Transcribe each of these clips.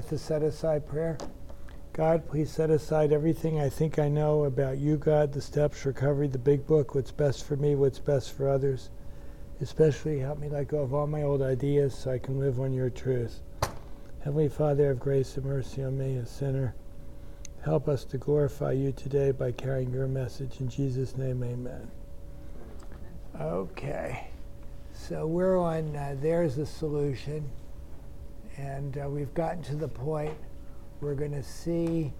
with the set aside prayer? God, please set aside everything I think I know about you, God, the steps, recovery, the big book, what's best for me, what's best for others. Especially help me let go of all my old ideas so I can live on your truth. Heavenly Father, have grace and mercy on me, a sinner. Help us to glorify you today by carrying your message. In Jesus' name, amen. Okay. So we're on uh, There's a Solution. And uh, we've gotten to the point we're going to see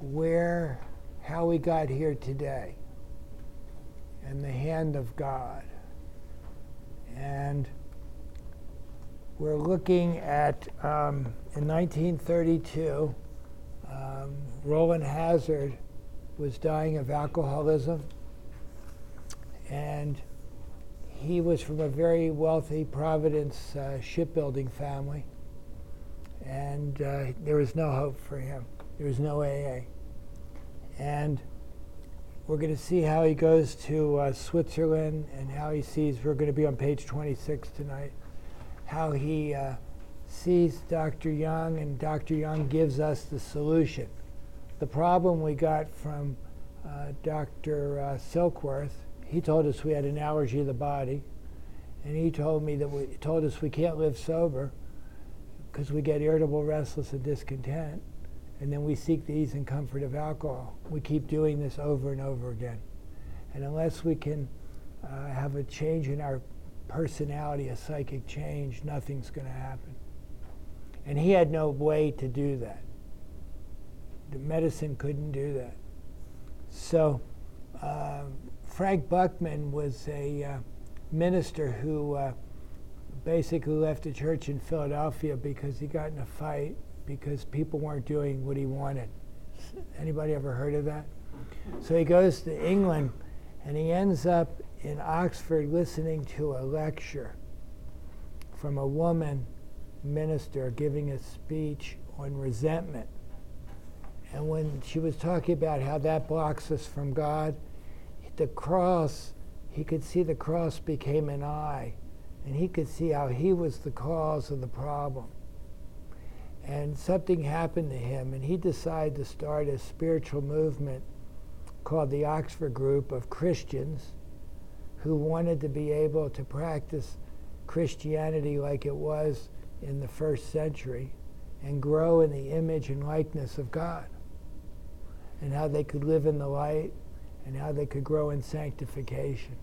where, how we got here today and the hand of God. And we're looking at, um, in 1932, um, Rowland Hazard was dying of alcoholism. And he was from a very wealthy Providence uh, shipbuilding family and uh, there was no hope for him. There was no AA. And we're going to see how he goes to uh, Switzerland and how he sees, we're going to be on page 26 tonight, how he uh, sees Dr. Jung and Dr. Jung gives us the solution. The problem we got from uh, Dr. Uh, Silkworth, he told us we had an allergy of the body, and he told me that we told us we can't live sober because we get irritable, restless, and discontent, and then we seek the ease and comfort of alcohol. We keep doing this over and over again. And unless we can uh, have a change in our personality, a psychic change, nothing's going to happen. And he had no way to do that. The medicine couldn't do that. So uh, Frank Buchman was a uh, minister who uh, basically left the church in Philadelphia because he got in a fight because people weren't doing what he wanted. Anybody ever heard of that? So he goes to England and he ends up in Oxford listening to a lecture from a woman minister giving a speech on resentment. And when she was talking about how that blocks us from God, the cross, he could see the cross became an eye and he could see how he was the cause of the problem. And something happened to him, and he decided to start a spiritual movement called the Oxford Group of Christians who wanted to be able to practice Christianity like it was in the first century and grow in the image and likeness of God, and how they could live in the light and how they could grow in sanctification.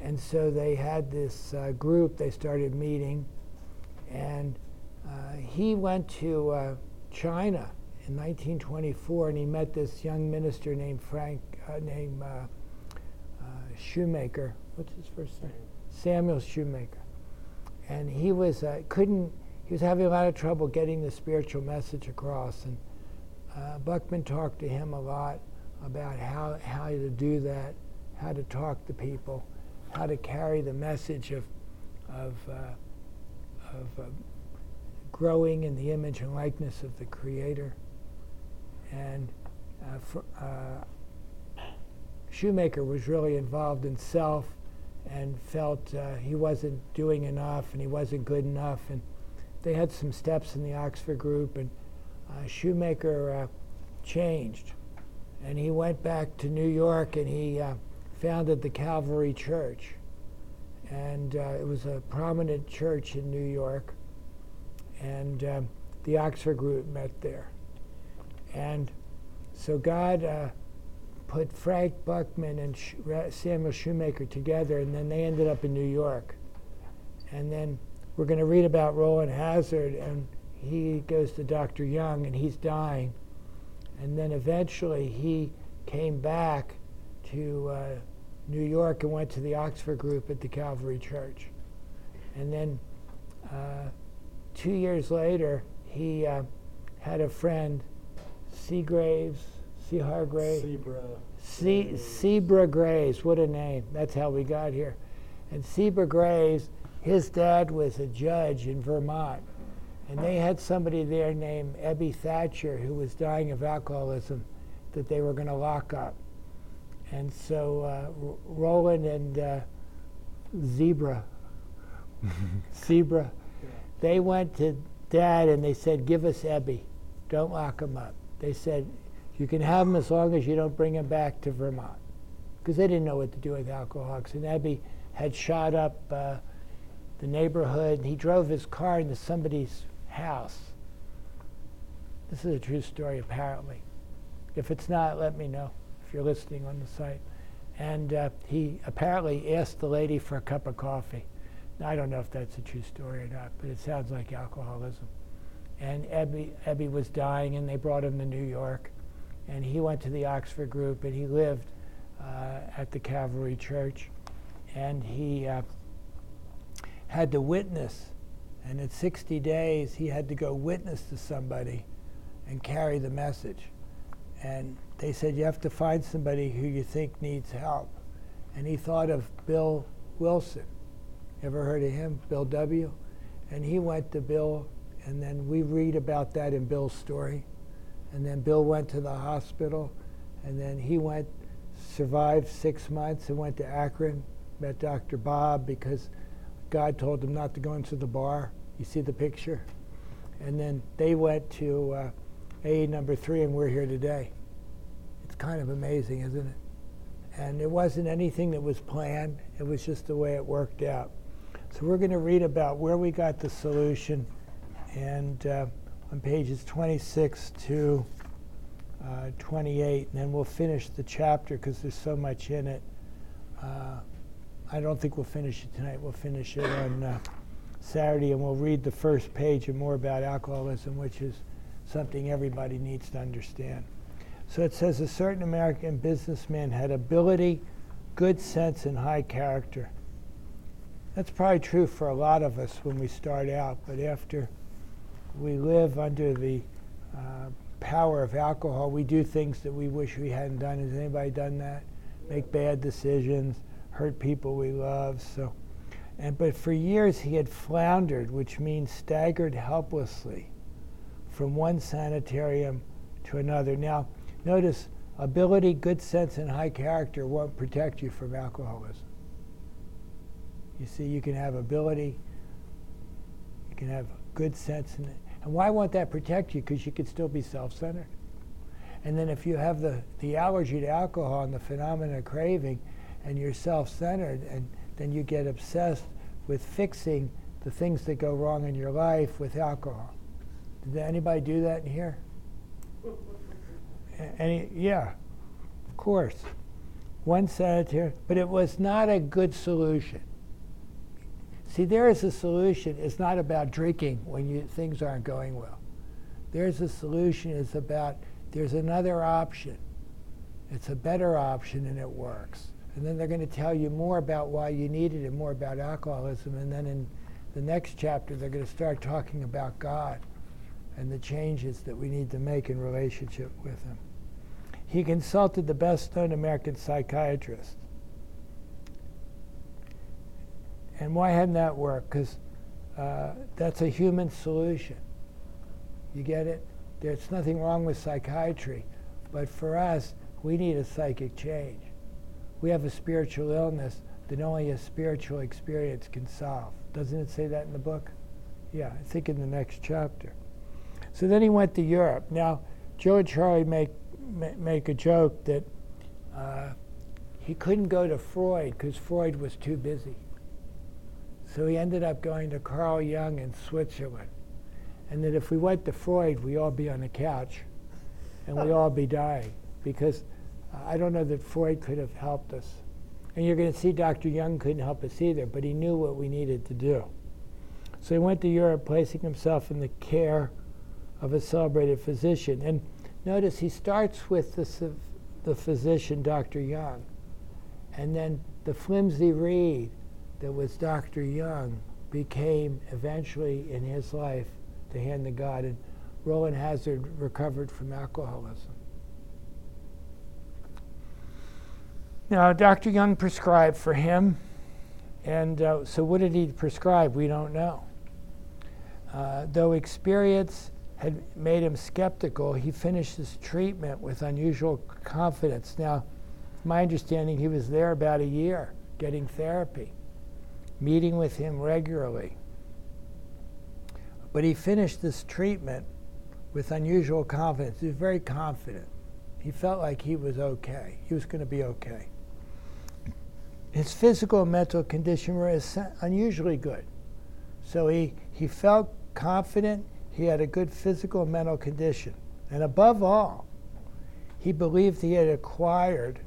And so they had this uh, group, they started meeting, and uh, he went to uh, China in 1924 and he met this young minister named Frank, uh, named uh, uh, Shoemaker. What's his first name? Samuel Shoemaker. And he was, couldn't, he was having a lot of trouble getting the spiritual message across. And Buchman talked to him a lot about how, how to do that, how to talk to people how to carry the message of, of, uh, of uh, growing in the image and likeness of the Creator. And uh, for, uh, Shoemaker was really involved in self and felt uh, he wasn't doing enough and he wasn't good enough. And they had some steps in the Oxford group, and uh, Shoemaker changed. And he went back to New York and he founded the Calvary Church. And uh, it was a prominent church in New York. And um, the Oxford group met there. And so God uh, put Frank Buchman and Sh- Samuel Shoemaker together, and then they ended up in New York. And then we're going to read about Rowland Hazard, and he goes to Dr. Jung, and he's dying. And then eventually he came back to uh, New York and went to the Oxford group at the Calvary Church. And then uh, two years later, he uh, had a friend, Seagraves, C. Hargrave. Sebra. Cebra Graves, what a name. That's how we got here. And Cebra Graves, his dad was a judge in Vermont. And they had somebody there named Ebby Thatcher who was dying of alcoholism that they were going to lock up. And so uh, Rowland and uh, Zebra, Zebra, they went to dad and they said, Give us Ebby. Don't lock him up. They said, You can have him as long as you don't bring him back to Vermont. Because they didn't know what to do with alcoholics. And Ebby had shot up uh, the neighborhood. He drove his car into somebody's house. This is a true story, apparently. If it's not, let me know if you're listening on the site. And uh, he apparently asked the lady for a cup of coffee. Now, I don't know if that's a true story or not, but it sounds like alcoholism. And Ebby, Ebby was dying, and they brought him to New York. And he went to the Oxford group, and he lived uh, at the Calvary Church. And he uh, had to witness. And at 60 days, he had to go witness to somebody and carry the message. And they said, You have to find somebody who you think needs help. And he thought of Bill Wilson. Ever heard of him? Bill W. And he went to Bill, and then we read about that in Bill's story. And then Bill went to the hospital, and then he went, survived six months, and went to Akron, met Dr. Bob because God told him not to go into the bar. You see the picture? And then they went to uh, A number three, and we're here today. Kind of amazing, isn't it? And it wasn't anything that was planned, it was just the way it worked out. So we're going to read about where we got the solution and uh, on pages 26 to uh, 28, and then we'll finish the chapter because there's so much in it. Uh, I don't think we'll finish it tonight. We'll finish it on uh, Saturday, and we'll read the first page and more about alcoholism, which is something everybody needs to understand. So it says a certain American businessman had ability, good sense, and high character. That's probably true for a lot of us when we start out, but after we live under the uh, power of alcohol, we do things that we wish we hadn't done. Has anybody done that? Make bad decisions, hurt people we love. So, and but for years he had floundered, which means staggered helplessly from one sanitarium to another. Now, notice ability, good sense, and high character won't protect you from alcoholism. You see, you can have ability, you can have good sense, and, and why won't that protect you? Because you could still be self-centered. And then if you have the, the allergy to alcohol and the phenomenon of craving, and you're self-centered, and then you get obsessed with fixing the things that go wrong in your life with alcohol. Did anybody do that in here? Any? Yeah, of course. One sanitary, but it was not a good solution. See, there is a solution. It's not about drinking when you, things aren't going well. There's a solution. It's about there's another option. It's a better option and it works. And then they're going to tell you more about why you need it and more about alcoholism. And then in the next chapter, they're going to start talking about God and the changes that we need to make in relationship with Him. He consulted the best known American psychiatrist. And why hadn't that worked? Because uh, that's a human solution. You get it? There's nothing wrong with psychiatry. But for us, we need a psychic change. We have a spiritual illness that only a spiritual experience can solve. Doesn't it say that in the book? Yeah, I think in the next chapter. So then he went to Europe. Now, Joe and Charlie make, make a joke that uh, he couldn't go to Freud because Freud was too busy. So he ended up going to Carl Jung in Switzerland. And that if we went to Freud, we all be on the couch and we all be dying because uh, I don't know that Freud could have helped us. And you're going to see Dr. Jung couldn't help us either, but he knew what we needed to do. So he went to Europe, placing himself in the care of a celebrated physician. And notice he starts with the, the physician, Dr. Jung, and then the flimsy reed that was Dr. Jung became eventually in his life the hand of God. And Rowland Hazard recovered from alcoholism. Now, Dr. Jung prescribed for him, and uh, so what did he prescribe? We don't know. Uh, though experience had made him skeptical, he finished his treatment with unusual confidence. Now, my understanding, he was there about a year getting therapy, meeting with him regularly. But he finished this treatment with unusual confidence. He was very confident. He felt like he was okay. He was going to be okay. His physical and mental condition were unusually good. So he, he felt confident. He had a good physical and mental condition. And above all, he believed he had acquired.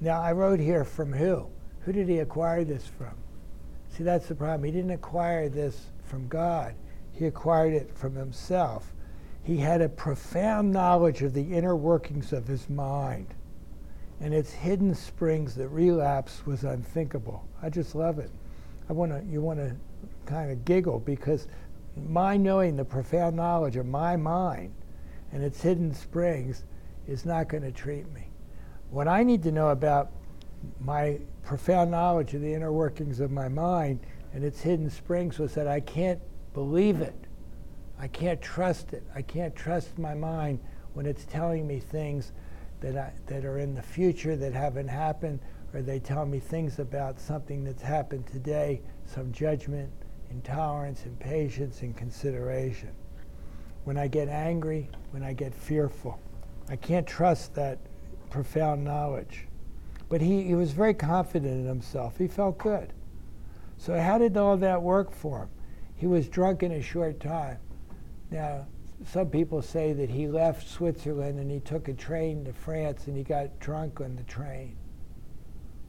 Now, I wrote here from who? Who did he acquire this from? See, that's the problem. He didn't acquire this from God, he acquired it from himself. He had a profound knowledge of the inner workings of his mind and its hidden springs that relapse was unthinkable. I just love it. I want to, you want to kind of giggle because my knowing the profound knowledge of my mind and its hidden springs is not going to treat me. What I need to know about my profound knowledge of the inner workings of my mind and its hidden springs was that I can't believe it. I can't trust it. I can't trust my mind when it's telling me things that, I, that are in the future that haven't happened, or they tell me things about something that's happened today, some judgment, intolerance, impatience, and consideration. When I get angry, when I get fearful, I can't trust that profound knowledge. But he, he was very confident in himself. He felt good. So, how did all that work for him? He was drunk in a short time. Now, some people say that he left Switzerland and he took a train to France and he got drunk on the train.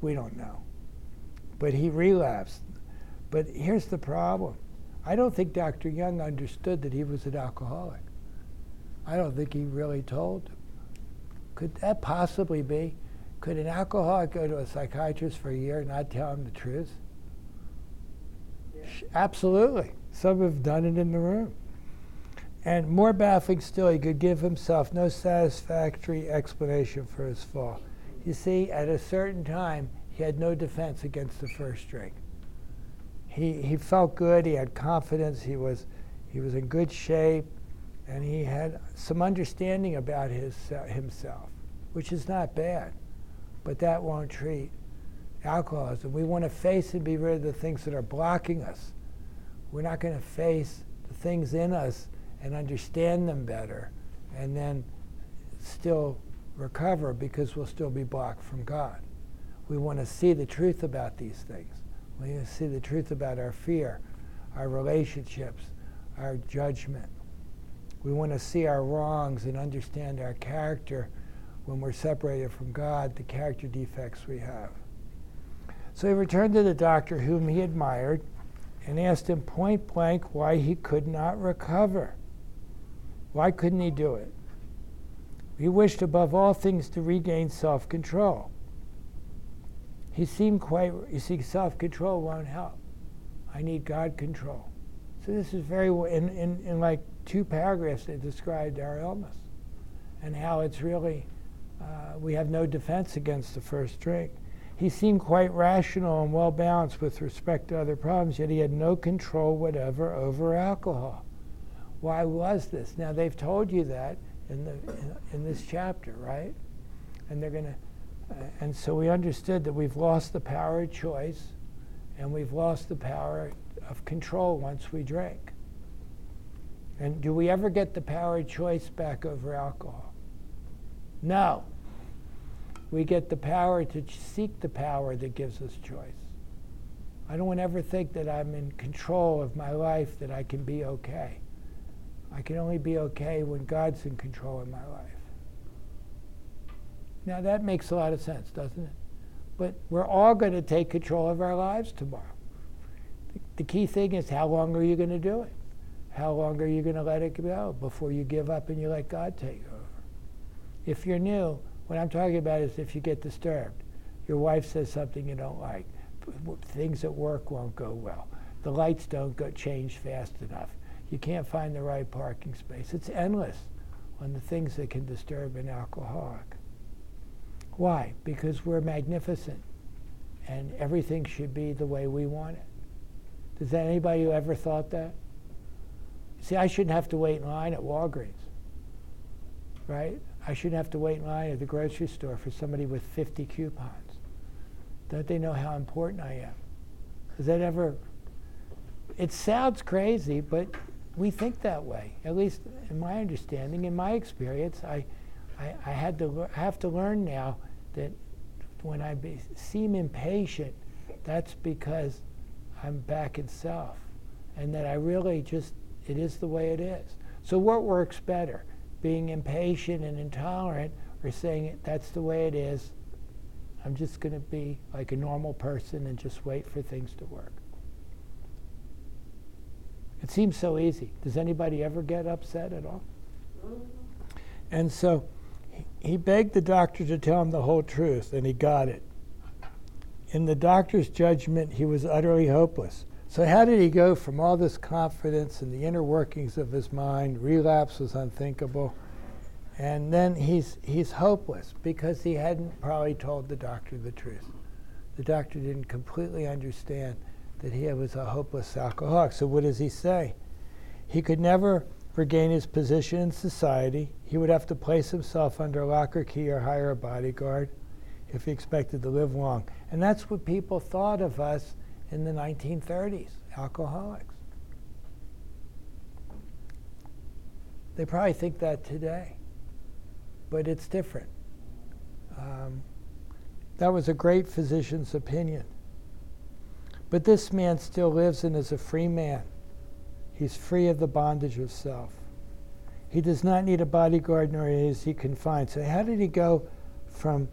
We don't know. But he relapsed. But here's the problem I don't think Dr. Jung understood that he was an alcoholic. I don't think he really told him. Could that possibly be? Could an alcoholic go to a psychiatrist for a year and not tell him the truth? Yeah. Absolutely. Some have done it in the room. And more baffling still, he could give himself no satisfactory explanation for his fall. You see, at a certain time, he had no defense against the first drink. He, he felt good, he had confidence, he was, he was in good shape, and he had some understanding about his, uh, himself, which is not bad but that won't treat alcoholism. We want to face and be rid of the things that are blocking us. We're not going to face the things in us and understand them better and then still recover because we'll still be blocked from God. We want to see the truth about these things. We want to see the truth about our fear, our relationships, our judgment. We want to see our wrongs and understand our character when we're separated from God, the character defects we have. So he returned to the doctor whom he admired and asked him point blank why he could not recover. Why couldn't he do it? He wished above all things to regain self control. He seemed quite, you see, self control won't help. I need God control. So this is very, in, in, in like two paragraphs, they described our illness and how it's really uh, we have no defense against the first drink. He seemed quite rational and well balanced with respect to other problems, yet he had no control whatever over alcohol. Why was this? Now, they've told you that in, the, in, in this chapter, right? And they're going to, and so we understood that we've lost the power of choice and we've lost the power of control once we drink. And do we ever get the power of choice back over alcohol? No we get the power to seek the power that gives us choice. I don't ever think that I'm in control of my life, that I can be okay. I can only be okay when God's in control of my life. Now that makes a lot of sense, doesn't it? But we're all going to take control of our lives tomorrow. The key thing is how long are you going to do it? How long are you going to let it go before you give up and you let God take over? If you're new, what I'm talking about is if you get disturbed, your wife says something you don't like, things at work won't go well, the lights don't go change fast enough, you can't find the right parking space. It's endless on the things that can disturb an alcoholic. Why? Because we're magnificent and everything should be the way we want it. Does anybody who ever thought that? See, I shouldn't have to wait in line at Walgreens, right? I shouldn't have to wait in line at the grocery store for somebody with 50 coupons. Don't they know how important I am? Does that ever, it sounds crazy, but we think that way. At least in my understanding, in my experience, I, I, I had to I have to learn now that when I be, seem impatient, that's because I'm back in self, and that I really just it is the way it is. So what works better, being impatient and intolerant, or saying that's the way it is? I'm just going to be like a normal person and just wait for things to work. It seems so easy. Does anybody ever get upset at all? Mm-hmm. And so he begged the doctor to tell him the whole truth, and he got it. In the doctor's judgment, he was utterly hopeless. So, how did he go from all this confidence in the inner workings of his mind? Relapse was unthinkable. And then he's, he's hopeless because he hadn't probably told the doctor the truth. The doctor didn't completely understand that he was a hopeless alcoholic. So what does he say? He could never regain his position in society. He would have to place himself under lock or key or hire a bodyguard if he expected to live long. And that's what people thought of us in the 1930s, alcoholics. They probably think that today, but it's different. Um, that was a great physician's opinion. But this man still lives and is a free man. He's free of the bondage of self. He does not need a bodyguard, nor is he confined. So, how did he go from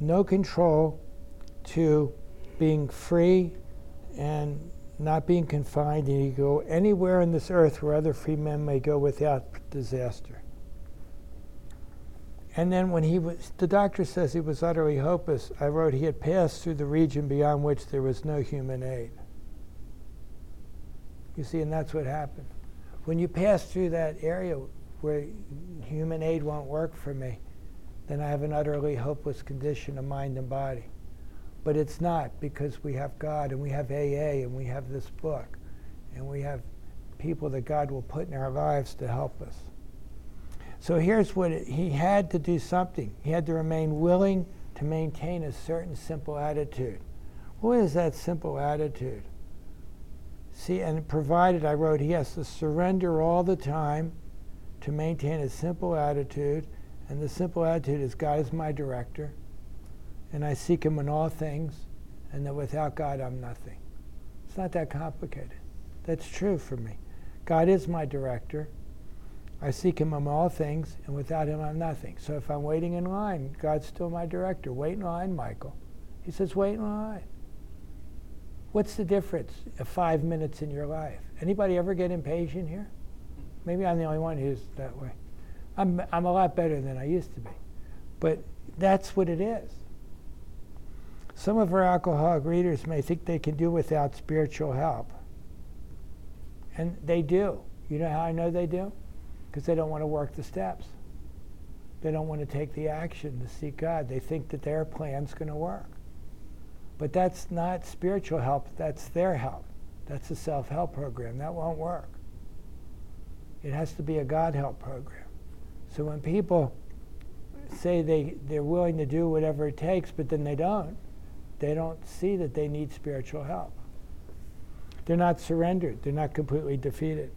no control to being free and not being confined? And he go anywhere on this earth where other free men may go without disaster. And then when he was, the doctor says he was utterly hopeless, I wrote he had passed through the region beyond which there was no human aid. You see, and that's what happened. When you pass through that area where human aid won't work for me, then I have an utterly hopeless condition of mind and body. But it's not because we have God and we have AA and we have this book and we have people that God will put in our lives to help us. So here's what it, he had to do something. He had to remain willing to maintain a certain simple attitude. What is that simple attitude? See, and provided, I wrote, he has to surrender all the time to maintain a simple attitude. And the simple attitude is God is my director, and I seek him in all things, and that without God I'm nothing. It's not that complicated. That's true for me. God is my director, I seek him in all things, and without him I'm nothing. So if I'm waiting in line, God's still my director. Wait in line, Michael. He says, wait in line. What's the difference of five minutes in your life? Anybody ever get impatient here? Maybe I'm the only one who's that way. I'm, I'm a lot better than I used to be. But that's what it is. Some of our alcoholic readers may think they can do without spiritual help. And they do. You know how I know they do? because they don't want to work the steps. They don't want to take the action to seek God. They think that their plan's going to work. But that's not spiritual help, that's their help. That's a self help program. That won't work. It has to be a God help program. So when people say they, they're willing to do whatever it takes, but then they don't, they don't see that they need spiritual help. They're not surrendered, they're not completely defeated.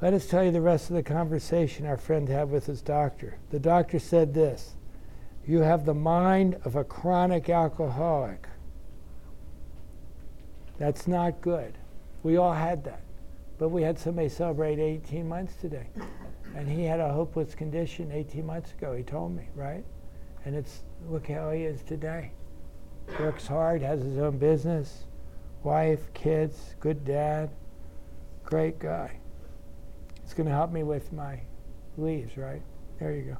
Let us tell you the rest of the conversation our friend had with his doctor. The doctor said this You have the mind of a chronic alcoholic. That's not good. We all had that. But we had somebody celebrate 18 months today. And he had a hopeless condition 18 months ago, he told me, right? And it's look how he is today. Works hard, has his own business, wife, kids, good dad, great guy. It's going to help me with my leaves, right? There you go.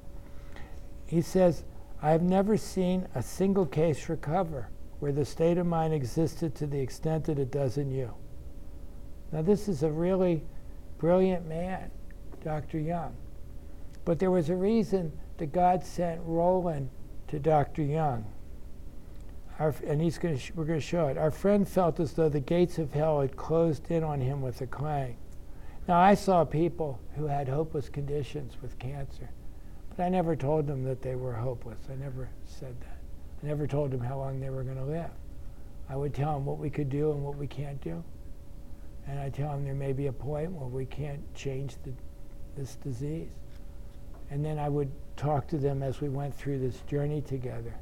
He says, I have never seen a single case recover where the state of mind existed to the extent that it does in you. Now, this is a really brilliant man, Dr. Jung. But there was a reason that God sent Rowland to Dr. Jung. Our, and he's going sh- we're going to show it. Our friend felt as though the gates of hell had closed in on him with a clang. Now, I saw people who had hopeless conditions with cancer, but I never told them that they were hopeless. I never said that. I never told them how long they were going to live. I would tell them what we could do and what we can't do. And I tell them there may be a point where we can't change the, this disease. And then I would talk to them as we went through this journey together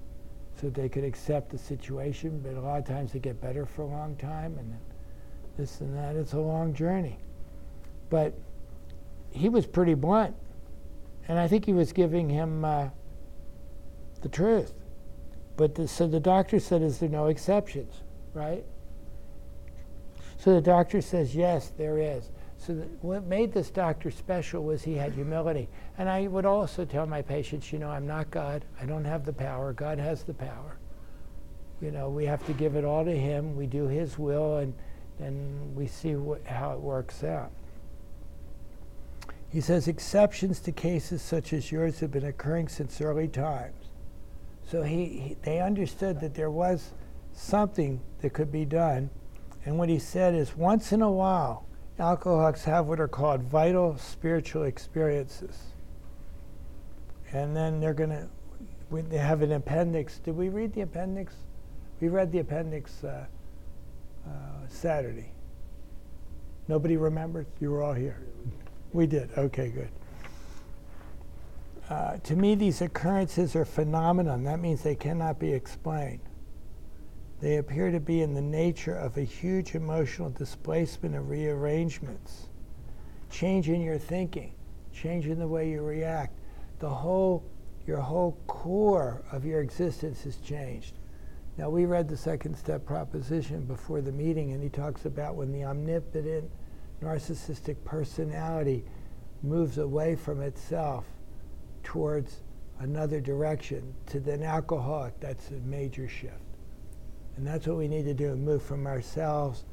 so they could accept the situation. But a lot of times they get better for a long time and this and that. It's a long journey. But he was pretty blunt. And I think he was giving him uh, the truth. But the, so the doctor said, Is there no exceptions? Right? So the doctor says, Yes, there is. So the, what made this doctor special was he had humility. And I would also tell my patients, you know, I'm not God. I don't have the power. God has the power. You know, we have to give it all to Him. We do His will, and and we see wh- how it works out. He says exceptions to cases such as yours have been occurring since early times. So he, he, they understood that there was something that could be done. And what he said is once in a while, alcoholics have what are called vital spiritual experiences. And then they're going to, they have an appendix. Did we read the appendix? We read the appendix uh, uh, Saturday. Nobody remembers? You were all here. We did. Okay, good. Uh, to me, these occurrences are phenomenon. That means they cannot be explained. They appear to be in the nature of a huge emotional displacement of rearrangements, change in your thinking, change in the way you react. The whole, your whole core of your existence has changed. Now, we read the second step proposition before the meeting, and he talks about when the omnipotent narcissistic personality moves away from itself towards another direction to the alcoholic, that's a major shift. And that's what we need to do move from ourselves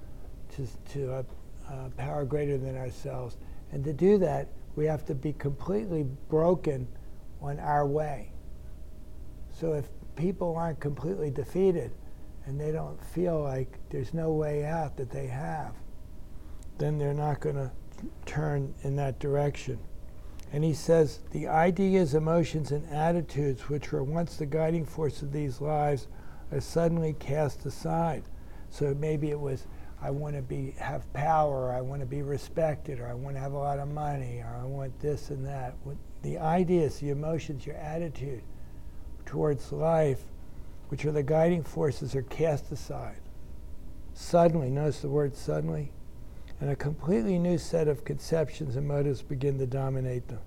to, to a, a power greater than ourselves. And to do that, we have to be completely broken on our way. So if people aren't completely defeated and they don't feel like there's no way out that they have, then they're not going to turn in that direction. And he says the ideas, emotions, and attitudes which were once the guiding force of these lives are suddenly cast aside. So maybe it was, I want to be have power, or I want to be respected, or I want to have a lot of money, or I want this and that. The ideas, the emotions, your attitude towards life, which are the guiding forces, are cast aside. Suddenly, notice the word suddenly and a completely new set of conceptions and motives begin to dominate them.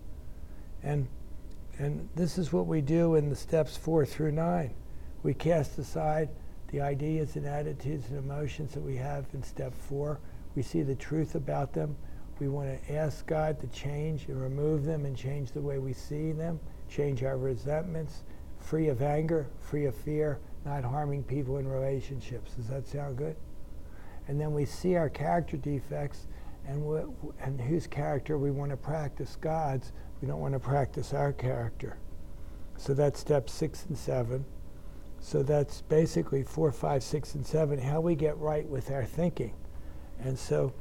And, and this is what we do in the steps four through nine. We cast aside the ideas and attitudes and emotions that we have in step four. We see the truth about them. We want to ask God to change and remove them and change the way we see them, change our resentments, free of anger, free of fear, not harming people in relationships. Does that sound good? And then we see our character defects and, and whose character we want to practice God's. We don't want to practice our character. So that's step six and seven. So that's basically four, five, six, and seven, how we get right with our thinking. And so,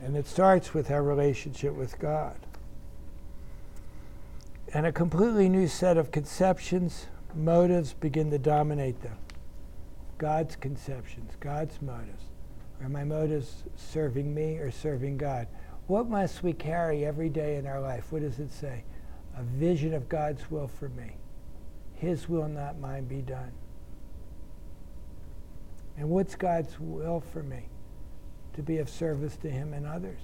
and it starts with our relationship with God. And a completely new set of conceptions, motives begin to dominate them. God's conceptions, God's motives. Are my motives serving me or serving God? What must we carry every day in our life? What does it say? A vision of God's will for me. His will, not mine, be done. And what's God's will for me? To be of service to Him and others,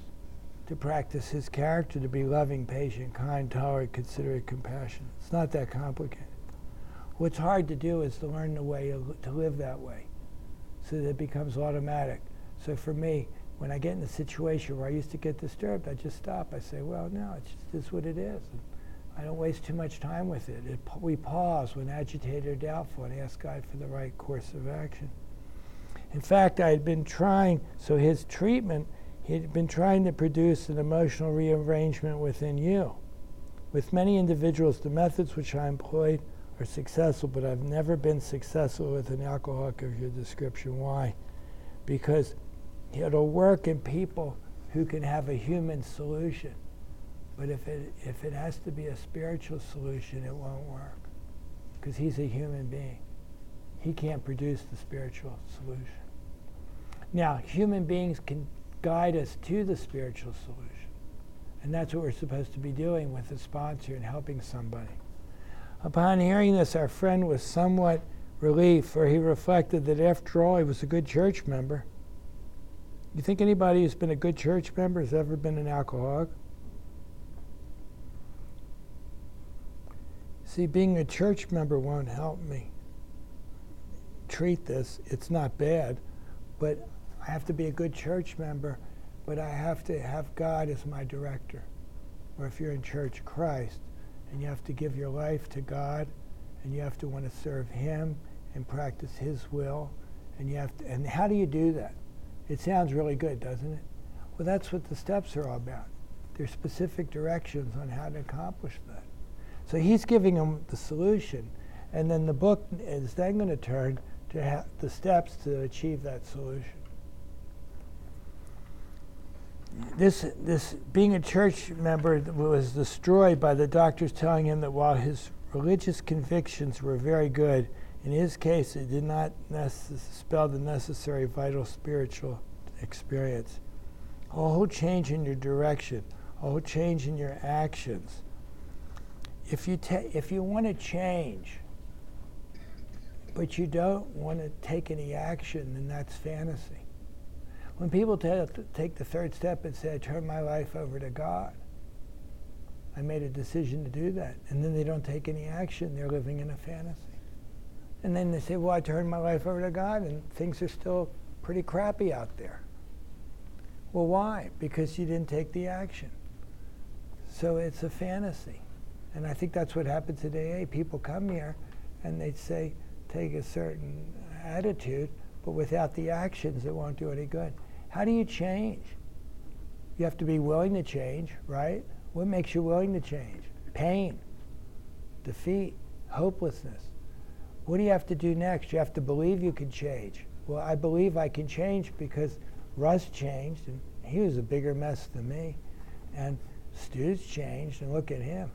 to practice His character, to be loving, patient, kind, tolerant, considerate, compassionate. It's not that complicated. What's hard to do is to learn the way to live that way so that it becomes automatic. So for me, when I get in a situation where I used to get disturbed, I just stop. I say, well, no, it's just what it is. And I don't waste too much time with it. it. We pause when agitated or doubtful and ask God for the right course of action. In fact, I had been trying, so his treatment, he had been trying to produce an emotional rearrangement within you. With many individuals, the methods which I employed are successful, but I've never been successful with an alcoholic of your description. Why? Because it'll work in people who can have a human solution. But if it, if it has to be a spiritual solution, it won't work. Because he's a human being. He can't produce the spiritual solution. Now, human beings can guide us to the spiritual solution. And that's what we're supposed to be doing with a sponsor and helping somebody. Upon hearing this, our friend was somewhat relieved, for he reflected that after all, he was a good church member. You think anybody who's been a good church member has ever been an alcoholic? See, being a church member won't help me treat this. It's not bad, but I have to be a good church member, but I have to have God as my director. Or if you're in Church Christ and you have to give your life to God and you have to want to serve Him and practice His will, and you have to, and how do you do that? It sounds really good, doesn't it? Well, that's what the steps are all about. There's specific directions on how to accomplish that. So he's giving them the solution, and then the book is then going to turn to ha- the steps to achieve that solution. This, this being a church member was destroyed by the doctors telling him that while his religious convictions were very good, in his case, it did not necess- spell the necessary vital spiritual experience. A whole change in your direction, a whole change in your actions if you ta- if you want to change, but you don't want to take any action, then that's fantasy. When people t- take the third step and say, "I turn my life over to God," I made a decision to do that, and then they don't take any action, they're living in a fantasy. And then they say, "Well, I turned my life over to God, and things are still pretty crappy out there." Well, why? Because you didn't take the action. So it's a fantasy. And I think that's what happens today. People come here and they say, take a certain attitude, but without the actions, it won't do any good. How do you change? You have to be willing to change, right? What makes you willing to change? Pain, defeat, hopelessness. What do you have to do next? You have to believe you can change. Well, I believe I can change because Russ changed, and he was a bigger mess than me. And Stu's changed, and look at him.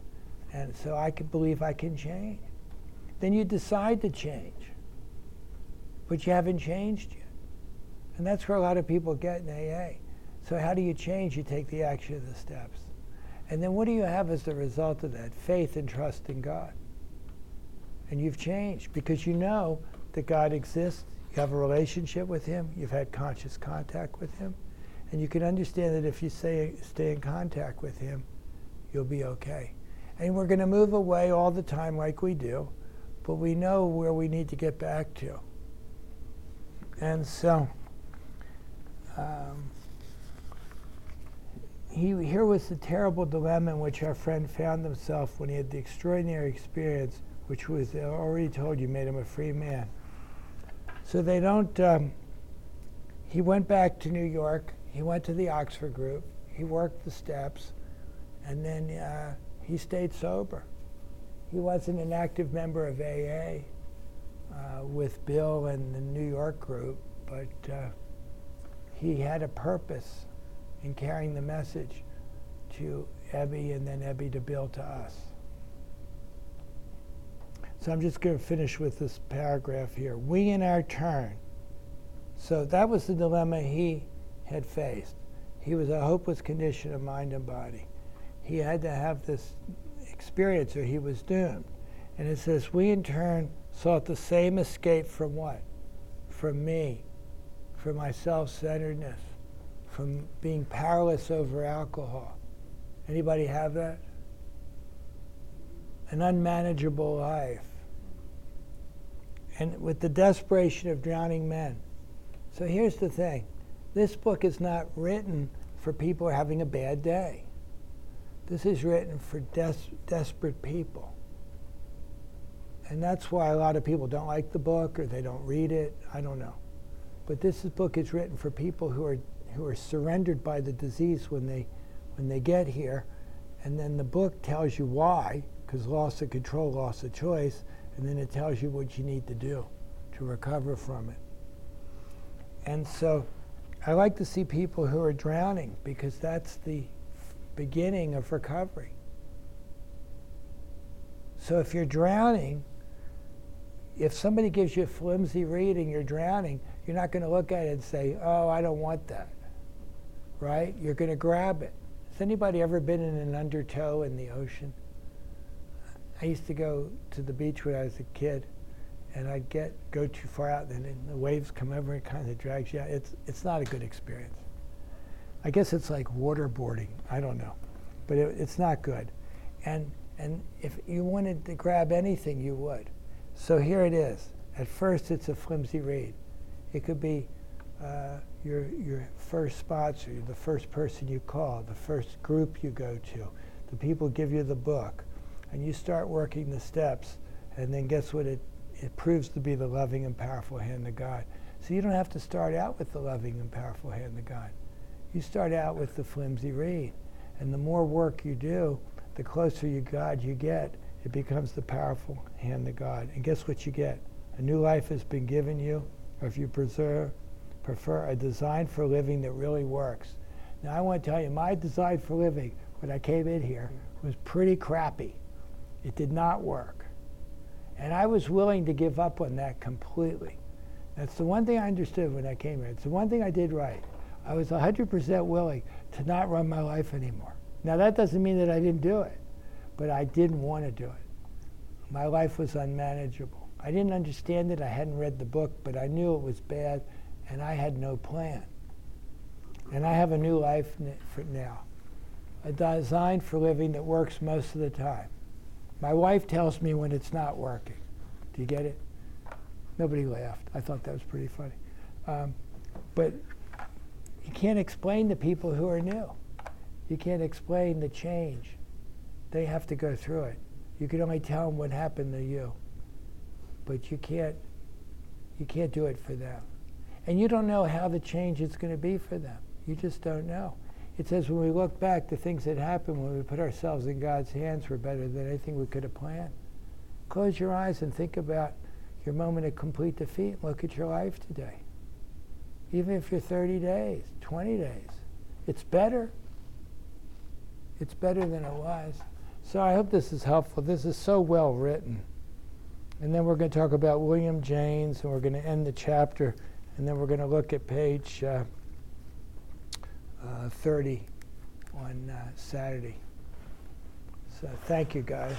And so I can believe I can change. Then you decide to change, but you haven't changed yet. And that's where a lot of people get in AA. So how do you change? You take the action of the steps. And then what do you have as the result of that? Faith and trust in God. And you've changed because you know that God exists. You have a relationship with Him. You've had conscious contact with Him. And you can understand that if you stay, stay in contact with Him, you'll be okay. And we're going to move away all the time like we do, but we know where we need to get back to. And so, um, he, here was the terrible dilemma in which our friend found himself when he had the extraordinary experience, which was already told you made him a free man. So they don't. Um, he went back to New York. He went to the Oxford group. He worked the steps, and then uh, he stayed sober. He wasn't an active member of AA uh, with Bill and the New York group, but uh, he had a purpose in carrying the message to Ebby and then Ebby to Bill to us. So I'm just going to finish with this paragraph here. We, in our turn, so that was the dilemma he had faced. He was a hopeless condition of mind and body he had to have this experience or he was doomed. And it says, We in turn sought the same escape from what? From me, from my self centeredness, from being powerless over alcohol. Anybody have that? An unmanageable life. And with the desperation of drowning men. So here's the thing this book is not written for people having a bad day. This is written for des- desperate people. And that's why a lot of people don't like the book or they don't read it. I don't know. But this book is written for people who are, who are surrendered by the disease when they, when they get here. And then the book tells you why, because loss of control, loss of choice, and then it tells you what you need to do to recover from it. And so I like to see people who are drowning because that's the beginning of recovery. So if you're drowning, if somebody gives you a flimsy reading, you're drowning, you're not going to look at it and say, oh, I don't want that. right? You're going to grab it. Has anybody ever been in an undertow in the ocean? I used to go to the beach when I was a kid, and I'd get go too far out, and then the waves come over and kind of drags you out. It's it's not a good experience. I guess it's like waterboarding. I don't know, but it, it's not good. And and if you wanted to grab anything, you would. So here it is. At first, it's a flimsy reed. It could be uh, your your first sponsor, the first person you call, the first group you go to, the people give you the book, and you start working the steps, and then guess what? It it proves to be the loving and powerful hand of God. So you don't have to start out with the loving and powerful hand of God. You start out with the flimsy reed, and the more work you do, the closer you God you get. It becomes the powerful hand of God. And guess what you get? A new life has been given you, or if you preserve, prefer a design for living that really works. Now, I want to tell you, my design for living when I came in here was pretty crappy. It did not work. And I was willing to give up on that completely. That's the one thing I understood when I came here. It's the one thing I did right. I was 100% willing to not run my life anymore. Now, that doesn't mean that I didn't do it, but I didn't want to do it. My life was unmanageable. I didn't understand it. I hadn't read the book, but I knew it was bad, and I had no plan. And I have a new life now, a design for living that works most of the time. My wife tells me when it's not working. Do you get it? Nobody laughed. I thought that was pretty funny. Um, but you can't explain to people who are new. You can't explain the change. They have to go through it. You can only tell them what happened to you, but you can't. You can't do it for them, and you don't know how the change is going to be for them. You just don't know. It says when we look back, the things that happened when we put ourselves in God's hands were better than anything we could have planned. Close your eyes and think about your moment of complete defeat. Look at your life today. Even if you're 30 days, 20 days, it's better. It's better than it was. So I hope this is helpful. This is so well written. And then we're going to talk about William James, and we're going to end the chapter, and then we're going to look at page uh, uh, 30 on uh, Saturday. So thank you, guys.